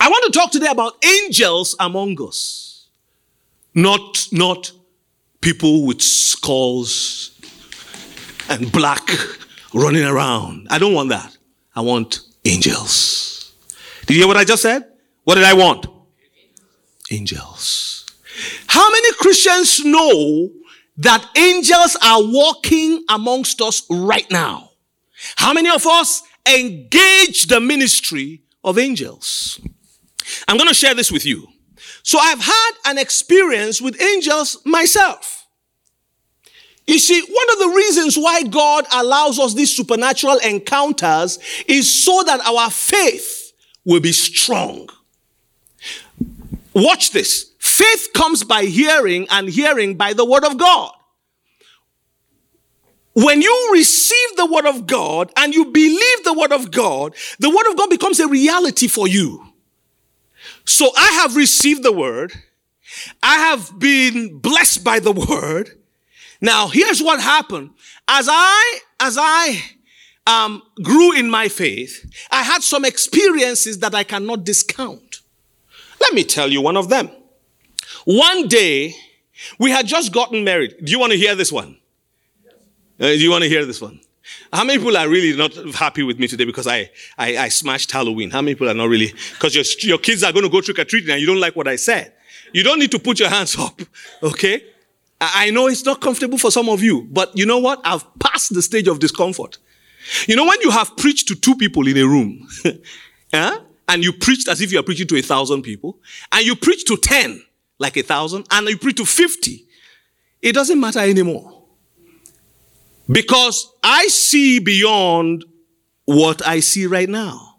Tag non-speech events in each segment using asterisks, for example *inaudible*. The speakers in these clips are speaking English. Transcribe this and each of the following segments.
I want to talk today about angels among us. Not, not people with skulls and black running around. I don't want that. I want angels. Did you hear what I just said? What did I want? Angels. How many Christians know that angels are walking amongst us right now? How many of us engage the ministry of angels? I'm going to share this with you. So I've had an experience with angels myself. You see, one of the reasons why God allows us these supernatural encounters is so that our faith will be strong. Watch this. Faith comes by hearing and hearing by the word of God. When you receive the word of God and you believe the word of God, the word of God becomes a reality for you. So I have received the word. I have been blessed by the word. Now, here's what happened. As I, as I, um, grew in my faith, I had some experiences that I cannot discount. Let me tell you one of them. One day, we had just gotten married. Do you want to hear this one? Uh, do you want to hear this one? How many people are really not happy with me today because I, I, I smashed Halloween? How many people are not really, because your, your kids are going to go trick or treating and you don't like what I said? You don't need to put your hands up, *laughs* okay? I, know it's not comfortable for some of you, but you know what? I've passed the stage of discomfort. You know, when you have preached to two people in a room, *laughs* yeah, and you preached as if you are preaching to a thousand people, and you preach to ten, like a thousand, and you preach to fifty, it doesn't matter anymore. Because I see beyond what I see right now.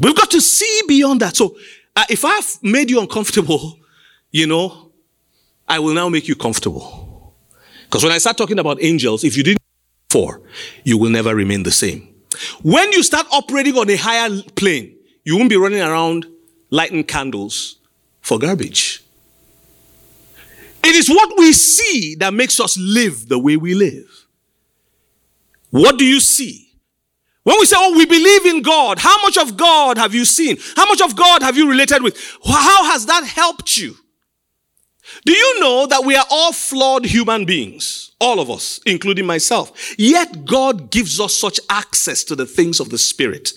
We've got to see beyond that. So uh, if I've made you uncomfortable, you know, I will now make you comfortable. Because when I start talking about angels, if you didn't before, you will never remain the same. When you start operating on a higher plane, you won't be running around lighting candles for garbage. It is what we see that makes us live the way we live. What do you see? When we say, oh, we believe in God, how much of God have you seen? How much of God have you related with? How has that helped you? Do you know that we are all flawed human beings? All of us, including myself. Yet God gives us such access to the things of the Spirit.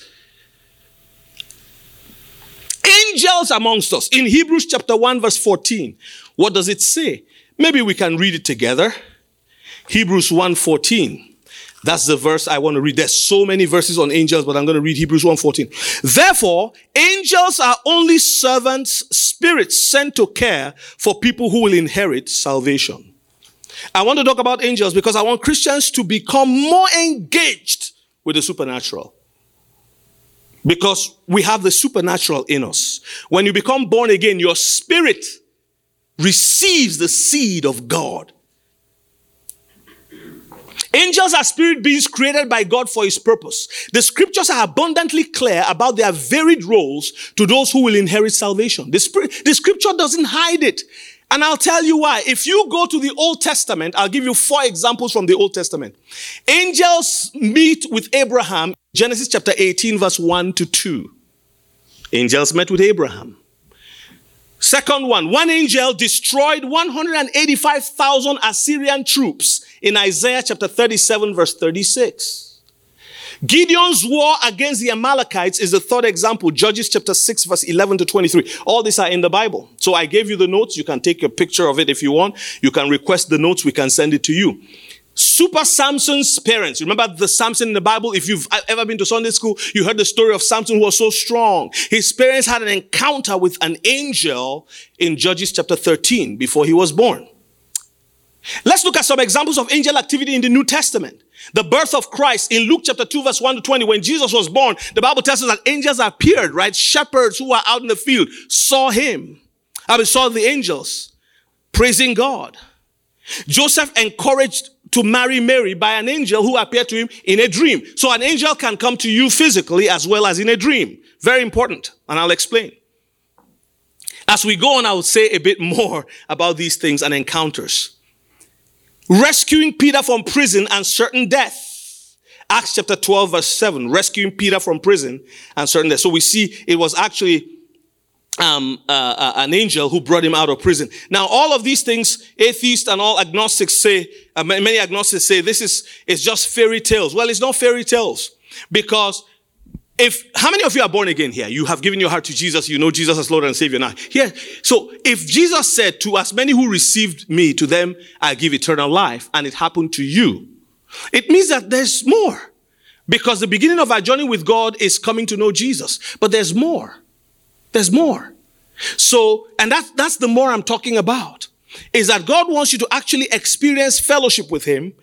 Angels amongst us. In Hebrews chapter 1 verse 14, what does it say? Maybe we can read it together. Hebrews 1:14. That's the verse I want to read. There's so many verses on angels, but I'm going to read Hebrews 1:14. Therefore, angels are only servants, spirits sent to care for people who will inherit salvation. I want to talk about angels because I want Christians to become more engaged with the supernatural. Because we have the supernatural in us. When you become born again, your spirit receives the seed of God. Angels are spirit beings created by God for his purpose. The scriptures are abundantly clear about their varied roles to those who will inherit salvation. The, spirit, the scripture doesn't hide it. And I'll tell you why. If you go to the Old Testament, I'll give you four examples from the Old Testament. Angels meet with Abraham, Genesis chapter 18, verse 1 to 2. Angels met with Abraham. Second one, one angel destroyed 185,000 Assyrian troops in Isaiah chapter 37 verse 36. Gideon's war against the Amalekites is the third example, Judges chapter 6 verse 11 to 23. All these are in the Bible. So I gave you the notes. You can take a picture of it if you want. You can request the notes. We can send it to you. Super Samson's parents. Remember the Samson in the Bible? If you've ever been to Sunday school, you heard the story of Samson who was so strong. His parents had an encounter with an angel in Judges chapter 13 before he was born. Let's look at some examples of angel activity in the New Testament. The birth of Christ in Luke chapter 2 verse 1 to 20. When Jesus was born, the Bible tells us that angels appeared, right? Shepherds who were out in the field saw him. I mean, saw the angels praising God. Joseph encouraged to marry Mary by an angel who appeared to him in a dream. So an angel can come to you physically as well as in a dream. Very important. And I'll explain. As we go on, I will say a bit *laughs* more about these things and encounters. Rescuing Peter from prison and certain death. Acts chapter 12 verse 7, rescuing Peter from prison and certain death. So we see it was actually um, uh, uh, an angel who brought him out of prison. Now, all of these things, atheists and all agnostics say, uh, many agnostics say this is, is just fairy tales. Well, it's not fairy tales because if, how many of you are born again here? You have given your heart to Jesus. You know Jesus as Lord and Savior now. Here. So if Jesus said to as many who received me, to them, I give eternal life and it happened to you. It means that there's more because the beginning of our journey with God is coming to know Jesus, but there's more. There's more. So, and that's, that's the more I'm talking about is that God wants you to actually experience fellowship with Him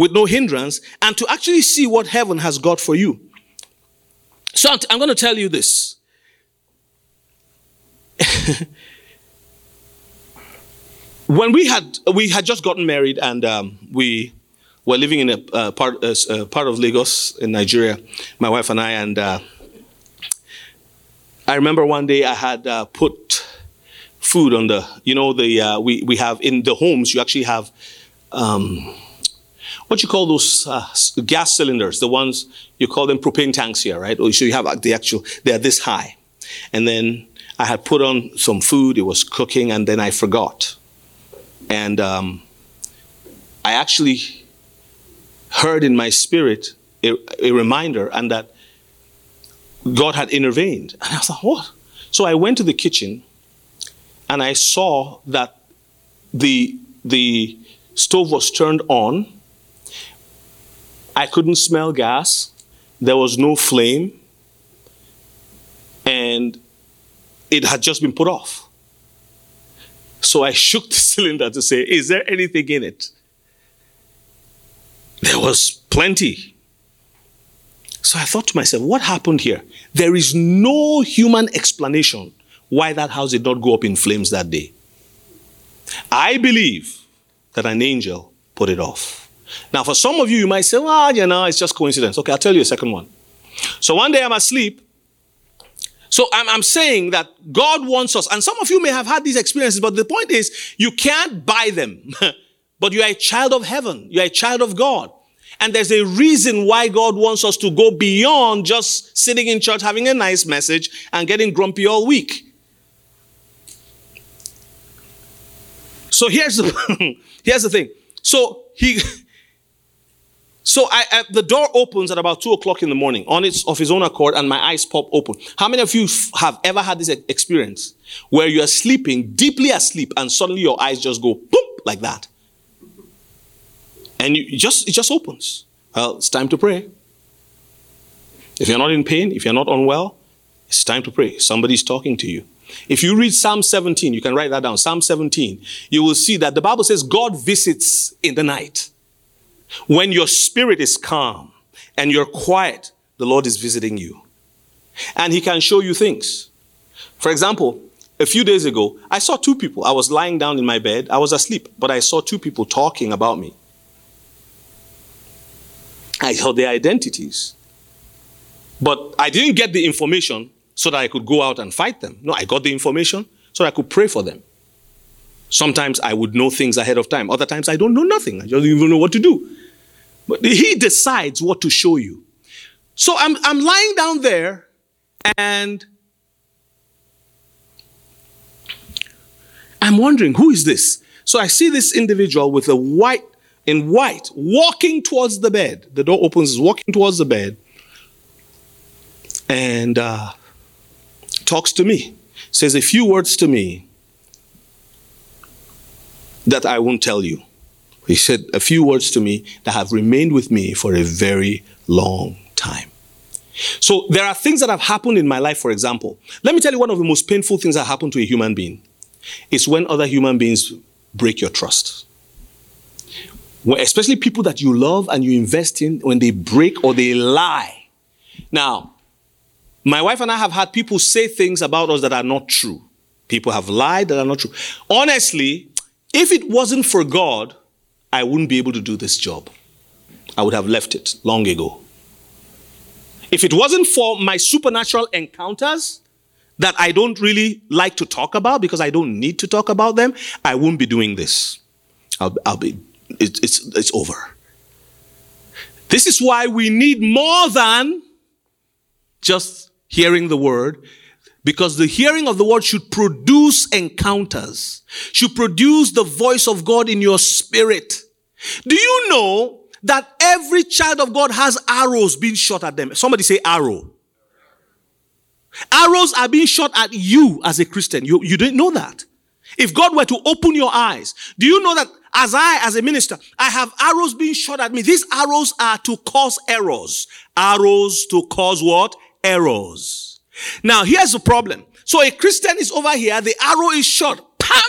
with no hindrance and to actually see what heaven has got for you. So I'm going to tell you this. *laughs* when we had we had just gotten married and um, we were living in a uh, part part of Lagos in Nigeria, my wife and I, and uh, I remember one day I had uh, put food on the, you know, the uh, we we have in the homes you actually have. Um, what you call those uh, gas cylinders, the ones you call them propane tanks here, right? So you have the actual, they're this high. And then I had put on some food, it was cooking, and then I forgot. And um, I actually heard in my spirit a, a reminder, and that God had intervened. And I was like, what? So I went to the kitchen and I saw that the, the stove was turned on. I couldn't smell gas. There was no flame. And it had just been put off. So I shook the *laughs* cylinder to say, Is there anything in it? There was plenty. So I thought to myself, what happened here? There is no human explanation why that house did not go up in flames that day. I believe that an angel put it off. Now, for some of you, you might say, well, you know, it's just coincidence. Okay, I'll tell you a second one. So one day I'm asleep. So I'm, I'm saying that God wants us, and some of you may have had these experiences, but the point is, you can't buy them. *laughs* but you are a child of heaven. You are a child of God. And there's a reason why God wants us to go beyond just sitting in church, having a nice message, and getting grumpy all week. So here's the, *laughs* here's the thing. So he, *laughs* so I, I, the door opens at about two o'clock in the morning on its of his own accord, and my eyes pop open. How many of you f- have ever had this experience where you are sleeping, deeply asleep, and suddenly your eyes just go boom like that? And you just it just opens. Well, it's time to pray. If you're not in pain, if you're not unwell, it's time to pray. Somebody's talking to you. If you read Psalm 17, you can write that down. Psalm 17, you will see that the Bible says God visits in the night. When your spirit is calm and you're quiet, the Lord is visiting you. And He can show you things. For example, a few days ago, I saw two people. I was lying down in my bed. I was asleep, but I saw two people talking about me. I saw their identities. But I didn't get the information so that I could go out and fight them. No, I got the information so I could pray for them. Sometimes I would know things ahead of time. Other times I don't know nothing. I don't even know what to do. But he decides what to show you. So I'm, I'm lying down there and I'm wondering, who is this? So I see this individual with a white in white, walking towards the bed. The door opens, walking towards the bed, and uh, talks to me. Says a few words to me that I won't tell you. He said a few words to me that have remained with me for a very long time. So there are things that have happened in my life, for example. Let me tell you one of the most painful things that happen to a human being. is when other human beings break your trust especially people that you love and you invest in, when they break or they lie. Now, my wife and I have had people say things about us that are not true. People have lied that are not true. Honestly, if it wasn't for God, I wouldn't be able to do this job. I would have left it long ago. If it wasn't for my supernatural encounters that I don't really like to talk about because I don't need to talk about them, I wouldn't be doing this. I'll, I'll be it, it's, it's over. This is why we need more than just hearing the word, because the hearing of the word should produce encounters, should produce the voice of God in your spirit. Do you know that every child of God has arrows being shot at them? Somebody say arrow. Arrows are being shot at you as a Christian. You, you didn't know that. If God were to open your eyes, do you know that as I, as a minister, I have arrows being shot at me? These arrows are to cause errors. Arrows to cause what? Errors. Now, here's the problem. So a Christian is over here, the arrow is shot, pam,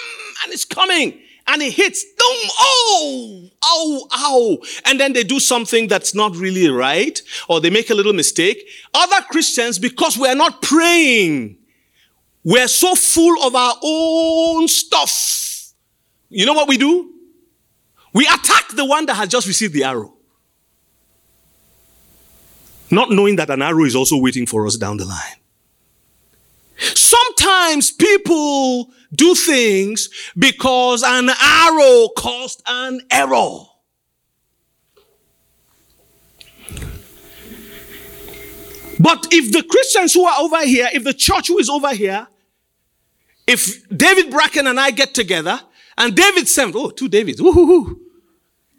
and it's coming and it hits, boom, oh, oh, ow. And then they do something that's not really right, or they make a little mistake. Other Christians, because we're not praying, we're so full of our own stuff. You know what we do? We attack the one that has just received the arrow. Not knowing that an arrow is also waiting for us down the line. Sometimes people do things because an arrow caused an error. But if the Christians who are over here, if the church who is over here, if David Bracken and I get together, and David sent, oh, two Davids, woo-hoo-hoo.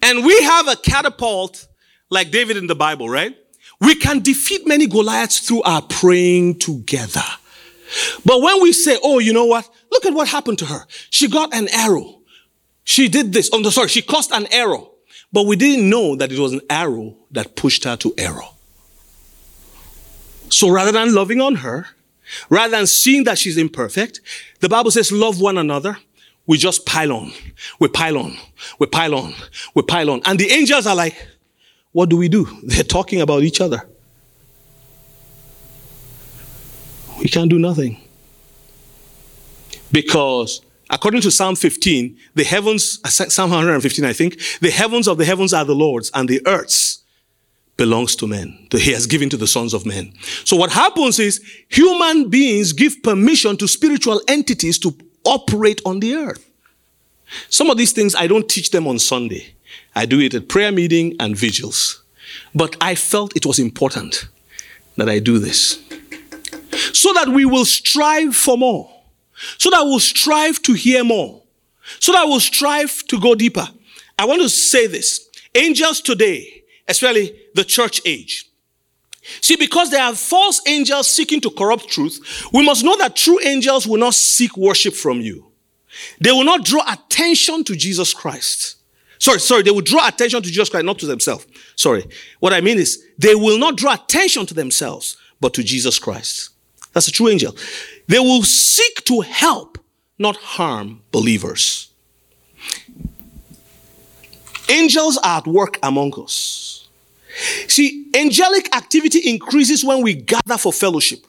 and we have a catapult like David in the Bible, right? We can defeat many Goliaths through our praying together. But when we say, oh, you know what? Look at what happened to her. She got an arrow. She did this. Oh, sorry. She caused an arrow. But we didn't know that it was an arrow that pushed her to error. So rather than loving on her, rather than seeing that she's imperfect, the Bible says, love one another. We just pile on. We pile on. We pile on. We pile on. And the angels are like, what do we do? *laughs* They're talking about each other. We can't do nothing. Because according to Psalm 15, the heavens, uh, Psalm 115, I think, the heavens of the heavens are the Lord's and the earths belongs to men. That he has given to the sons of men. So what happens is human beings give permission to spiritual entities to operate on the earth. Some of these things I don't teach them on Sunday. I do it at prayer meeting and vigils. But I felt it was important that I do this so that we will strive for more, so that we'll strive to hear more, so that we'll strive to go deeper. I want to say this. Angels today, especially the church age, See, because there are false angels seeking to corrupt truth, we must know that true angels will not seek worship from you. They will not draw attention to Jesus Christ. Sorry, sorry, they will draw attention to Jesus Christ, not to themselves. Sorry. What I mean is, they will not draw attention to themselves, but to Jesus Christ. That's a true angel. They will seek to help, not harm believers. Angels are at work among us. See, angelic activity increases when we gather for fellowship,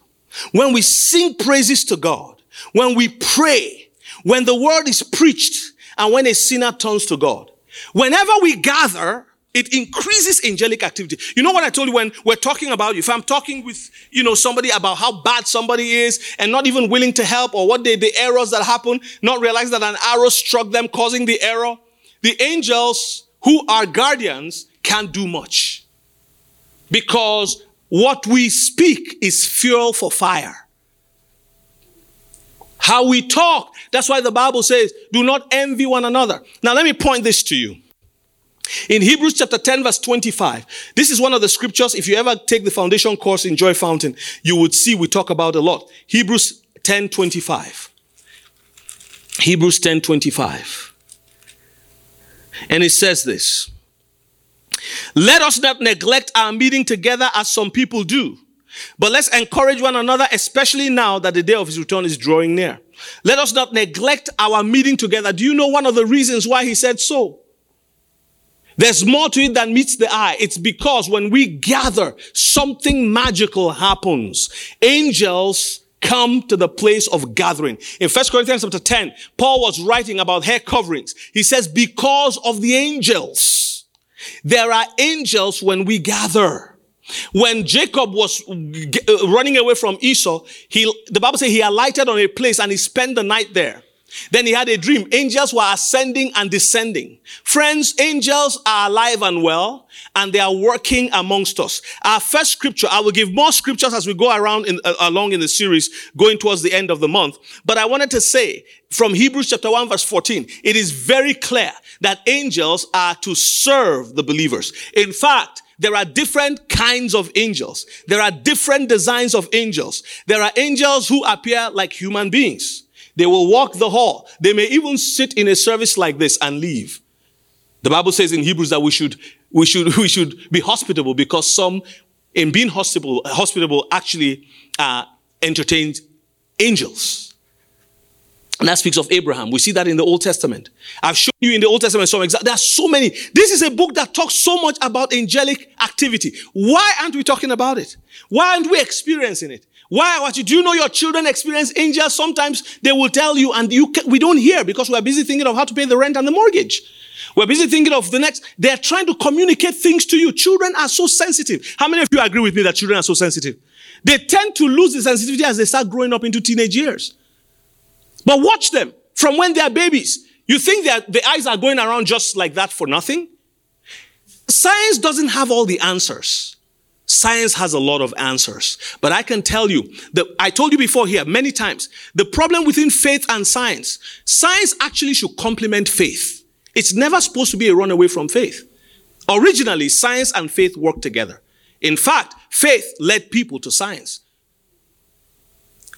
when we sing praises to God, when we pray, when the word is preached, and when a sinner turns to God. Whenever we gather, it increases angelic activity. You know what I told you when we're talking about, you? if I'm talking with, you know, somebody about how bad somebody is and not even willing to help or what they, the errors that happen, not realizing that an arrow struck them causing the error. The angels who are guardians can't do much because what we speak is fuel for fire. How we talk. That's why the Bible says, do not envy one another. Now let me point this to you. In Hebrews chapter 10 verse 25, this is one of the scriptures. If you ever take the foundation course in Joy Fountain, you would see we talk about a lot. Hebrews 10 25. Hebrews 10 25. And it says this. Let us not neglect our meeting together as some people do, but let's encourage one another, especially now that the day of his return is drawing near. Let us not neglect our meeting together. Do you know one of the reasons why he said so? There's more to it than meets the eye. It's because when we gather, something magical happens. Angels come to the place of gathering. In 1 Corinthians chapter 10, Paul was writing about hair coverings. He says, because of the angels. There are angels when we gather. When Jacob was uh, running away from Esau, he, the Bible says he alighted on a place and he spent the night there. Then he had a dream. Angels were ascending and descending. Friends, angels are alive and well, and they are working amongst us. Our first scripture, I will give more scriptures as we go around in, uh, along in the series, going towards the end of the month. But I wanted to say from Hebrews chapter 1 verse 14, it is very clear that angels are to serve the believers. In fact, there are different kinds of angels. There are different designs of angels. There are angels who appear like human beings. They will walk the hall. They may even sit in a service like this and leave. The Bible says in Hebrews that we should, we should, *laughs* we should be hospitable because some, in being hospitable, hospitable actually uh, entertained angels. And that speaks of Abraham. We see that in the Old Testament. I've shown you in the Old Testament some examples. There are so many. This is a book that talks so much about angelic activity. Why aren't we talking about it? Why aren't we experiencing it? Why? What do you know? Your children experience angels. Sometimes they will tell you, and you we don't hear because we're busy thinking of how to pay the rent and the mortgage. We're busy thinking of the next. They're trying to communicate things to you. Children are so sensitive. How many of you agree with me that children are so sensitive? They tend to lose the sensitivity as they start growing up into teenage years. But watch them from when they're babies. You think that the eyes are going around just like that for nothing? Science doesn't have all the answers. Science has a lot of answers. But I can tell you that I told you before here many times, the problem within faith and science, science actually should complement faith. It's never supposed to be a runaway from faith. Originally, science and faith work together. In fact, faith led people to science.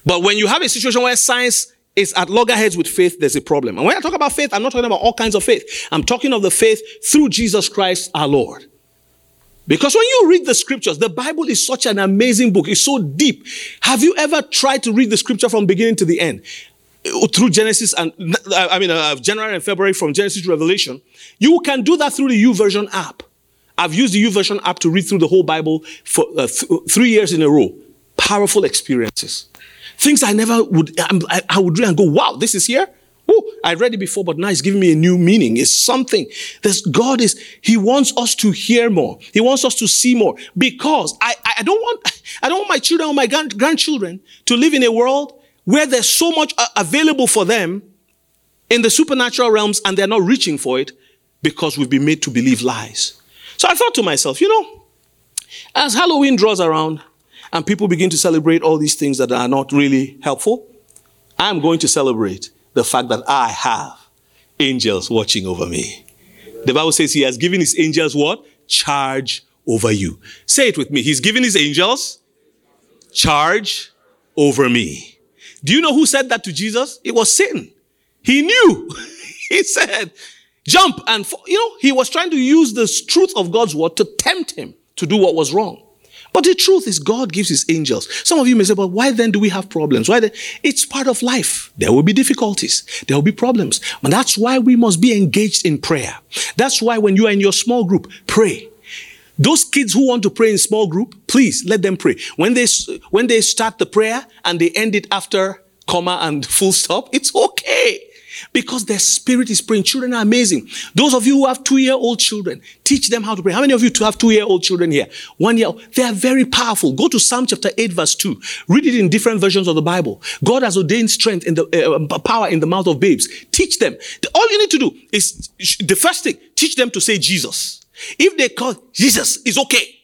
But when you have a situation where science is at loggerheads with faith, there's a problem. And when I talk about faith, I'm not talking about all kinds of faith. I'm talking of the faith through Jesus Christ our Lord. Because when you read the scriptures, the Bible is such an amazing book. It's so deep. Have you ever tried to read the scripture from beginning to the end? Through Genesis and, I mean, uh, January and February from Genesis to Revelation. You can do that through the YouVersion app. I've used the YouVersion app to read through the whole Bible for uh, th- three years in a row. Powerful experiences. Things I never would, I, I would read and go, wow, this is here? I read it before, but now it's giving me a new meaning. It's something. that God is, He wants us to hear more. He wants us to see more because I, I don't want, I don't want my children or my grandchildren to live in a world where there's so much available for them in the supernatural realms and they're not reaching for it because we've been made to believe lies. So I thought to myself, you know, as Halloween draws around, and people begin to celebrate all these things that are not really helpful, I'm going to celebrate the fact that I have angels watching over me. The Bible says he has given his angels what? Charge over you. Say it with me. He's given his angels charge over me. Do you know who said that to Jesus? It was Satan. He knew. *laughs* he said, jump and, you know, he was trying to use the truth of God's word to tempt him to do what was wrong. But the truth is, God gives His angels. Some of you may say, but why then do we have problems? Why then? It's part of life. There will be difficulties. There will be problems. And that's why we must be engaged in prayer. That's why when you are in your small group, pray. Those kids who want to pray in small group, please let them pray. When they, when they start the prayer and they end it after comma and full stop, it's okay because their spirit is praying. Children are amazing. Those of you who have two year old children, teach them how to pray. How many of you to have two year old children here? One year. They are very powerful. Go to Psalm chapter 8 verse 2. Read it in different versions of the Bible. God has ordained strength in the uh, power in the mouth of babes. Teach them. All you need to do is the first thing, teach them to say Jesus. If they call Jesus is okay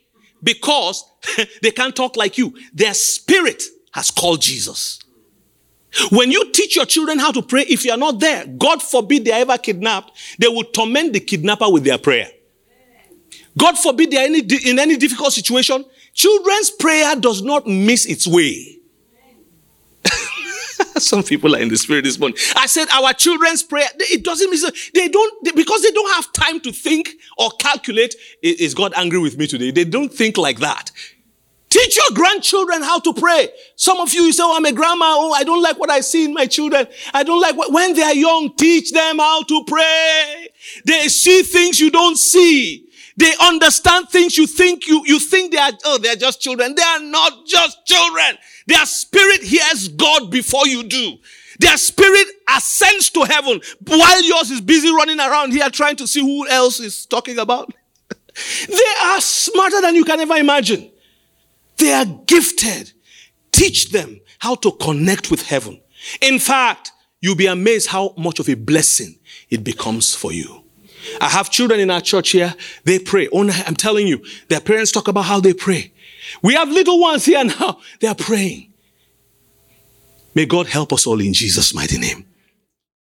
because *laughs* they can't talk like you. Their spirit has called Jesus. When you teach your children how to pray, if you are not there, God forbid they are ever kidnapped, they will torment the kidnapper with their prayer. God forbid they are any, in any difficult situation. Children's prayer does not miss its way. *laughs* Some people are in the spirit this morning. I said our children's prayer, it doesn't miss. They don't, they, because they don't have time to think or calculate, is God angry with me today? They don't think like that. Teach your grandchildren how to pray. Some of you, you say, oh, I'm a grandma. Oh, I don't like what I see in my children. I don't like what, when they are young, teach them how to pray. They see things you don't see. They understand things you think you, you think they are, oh, they're just children. They are not just children. Their spirit hears God before you do. Their spirit ascends to heaven while yours is busy running around here trying to see who else is talking about. *laughs* they are smarter than you can ever imagine. They are gifted. Teach them how to connect with heaven. In fact, you'll be amazed how much of a blessing it becomes for you. I have children in our church here. They pray. Oh, I'm telling you, their parents talk about how they pray. We have little ones here now. They are praying. May God help us all in Jesus' mighty name.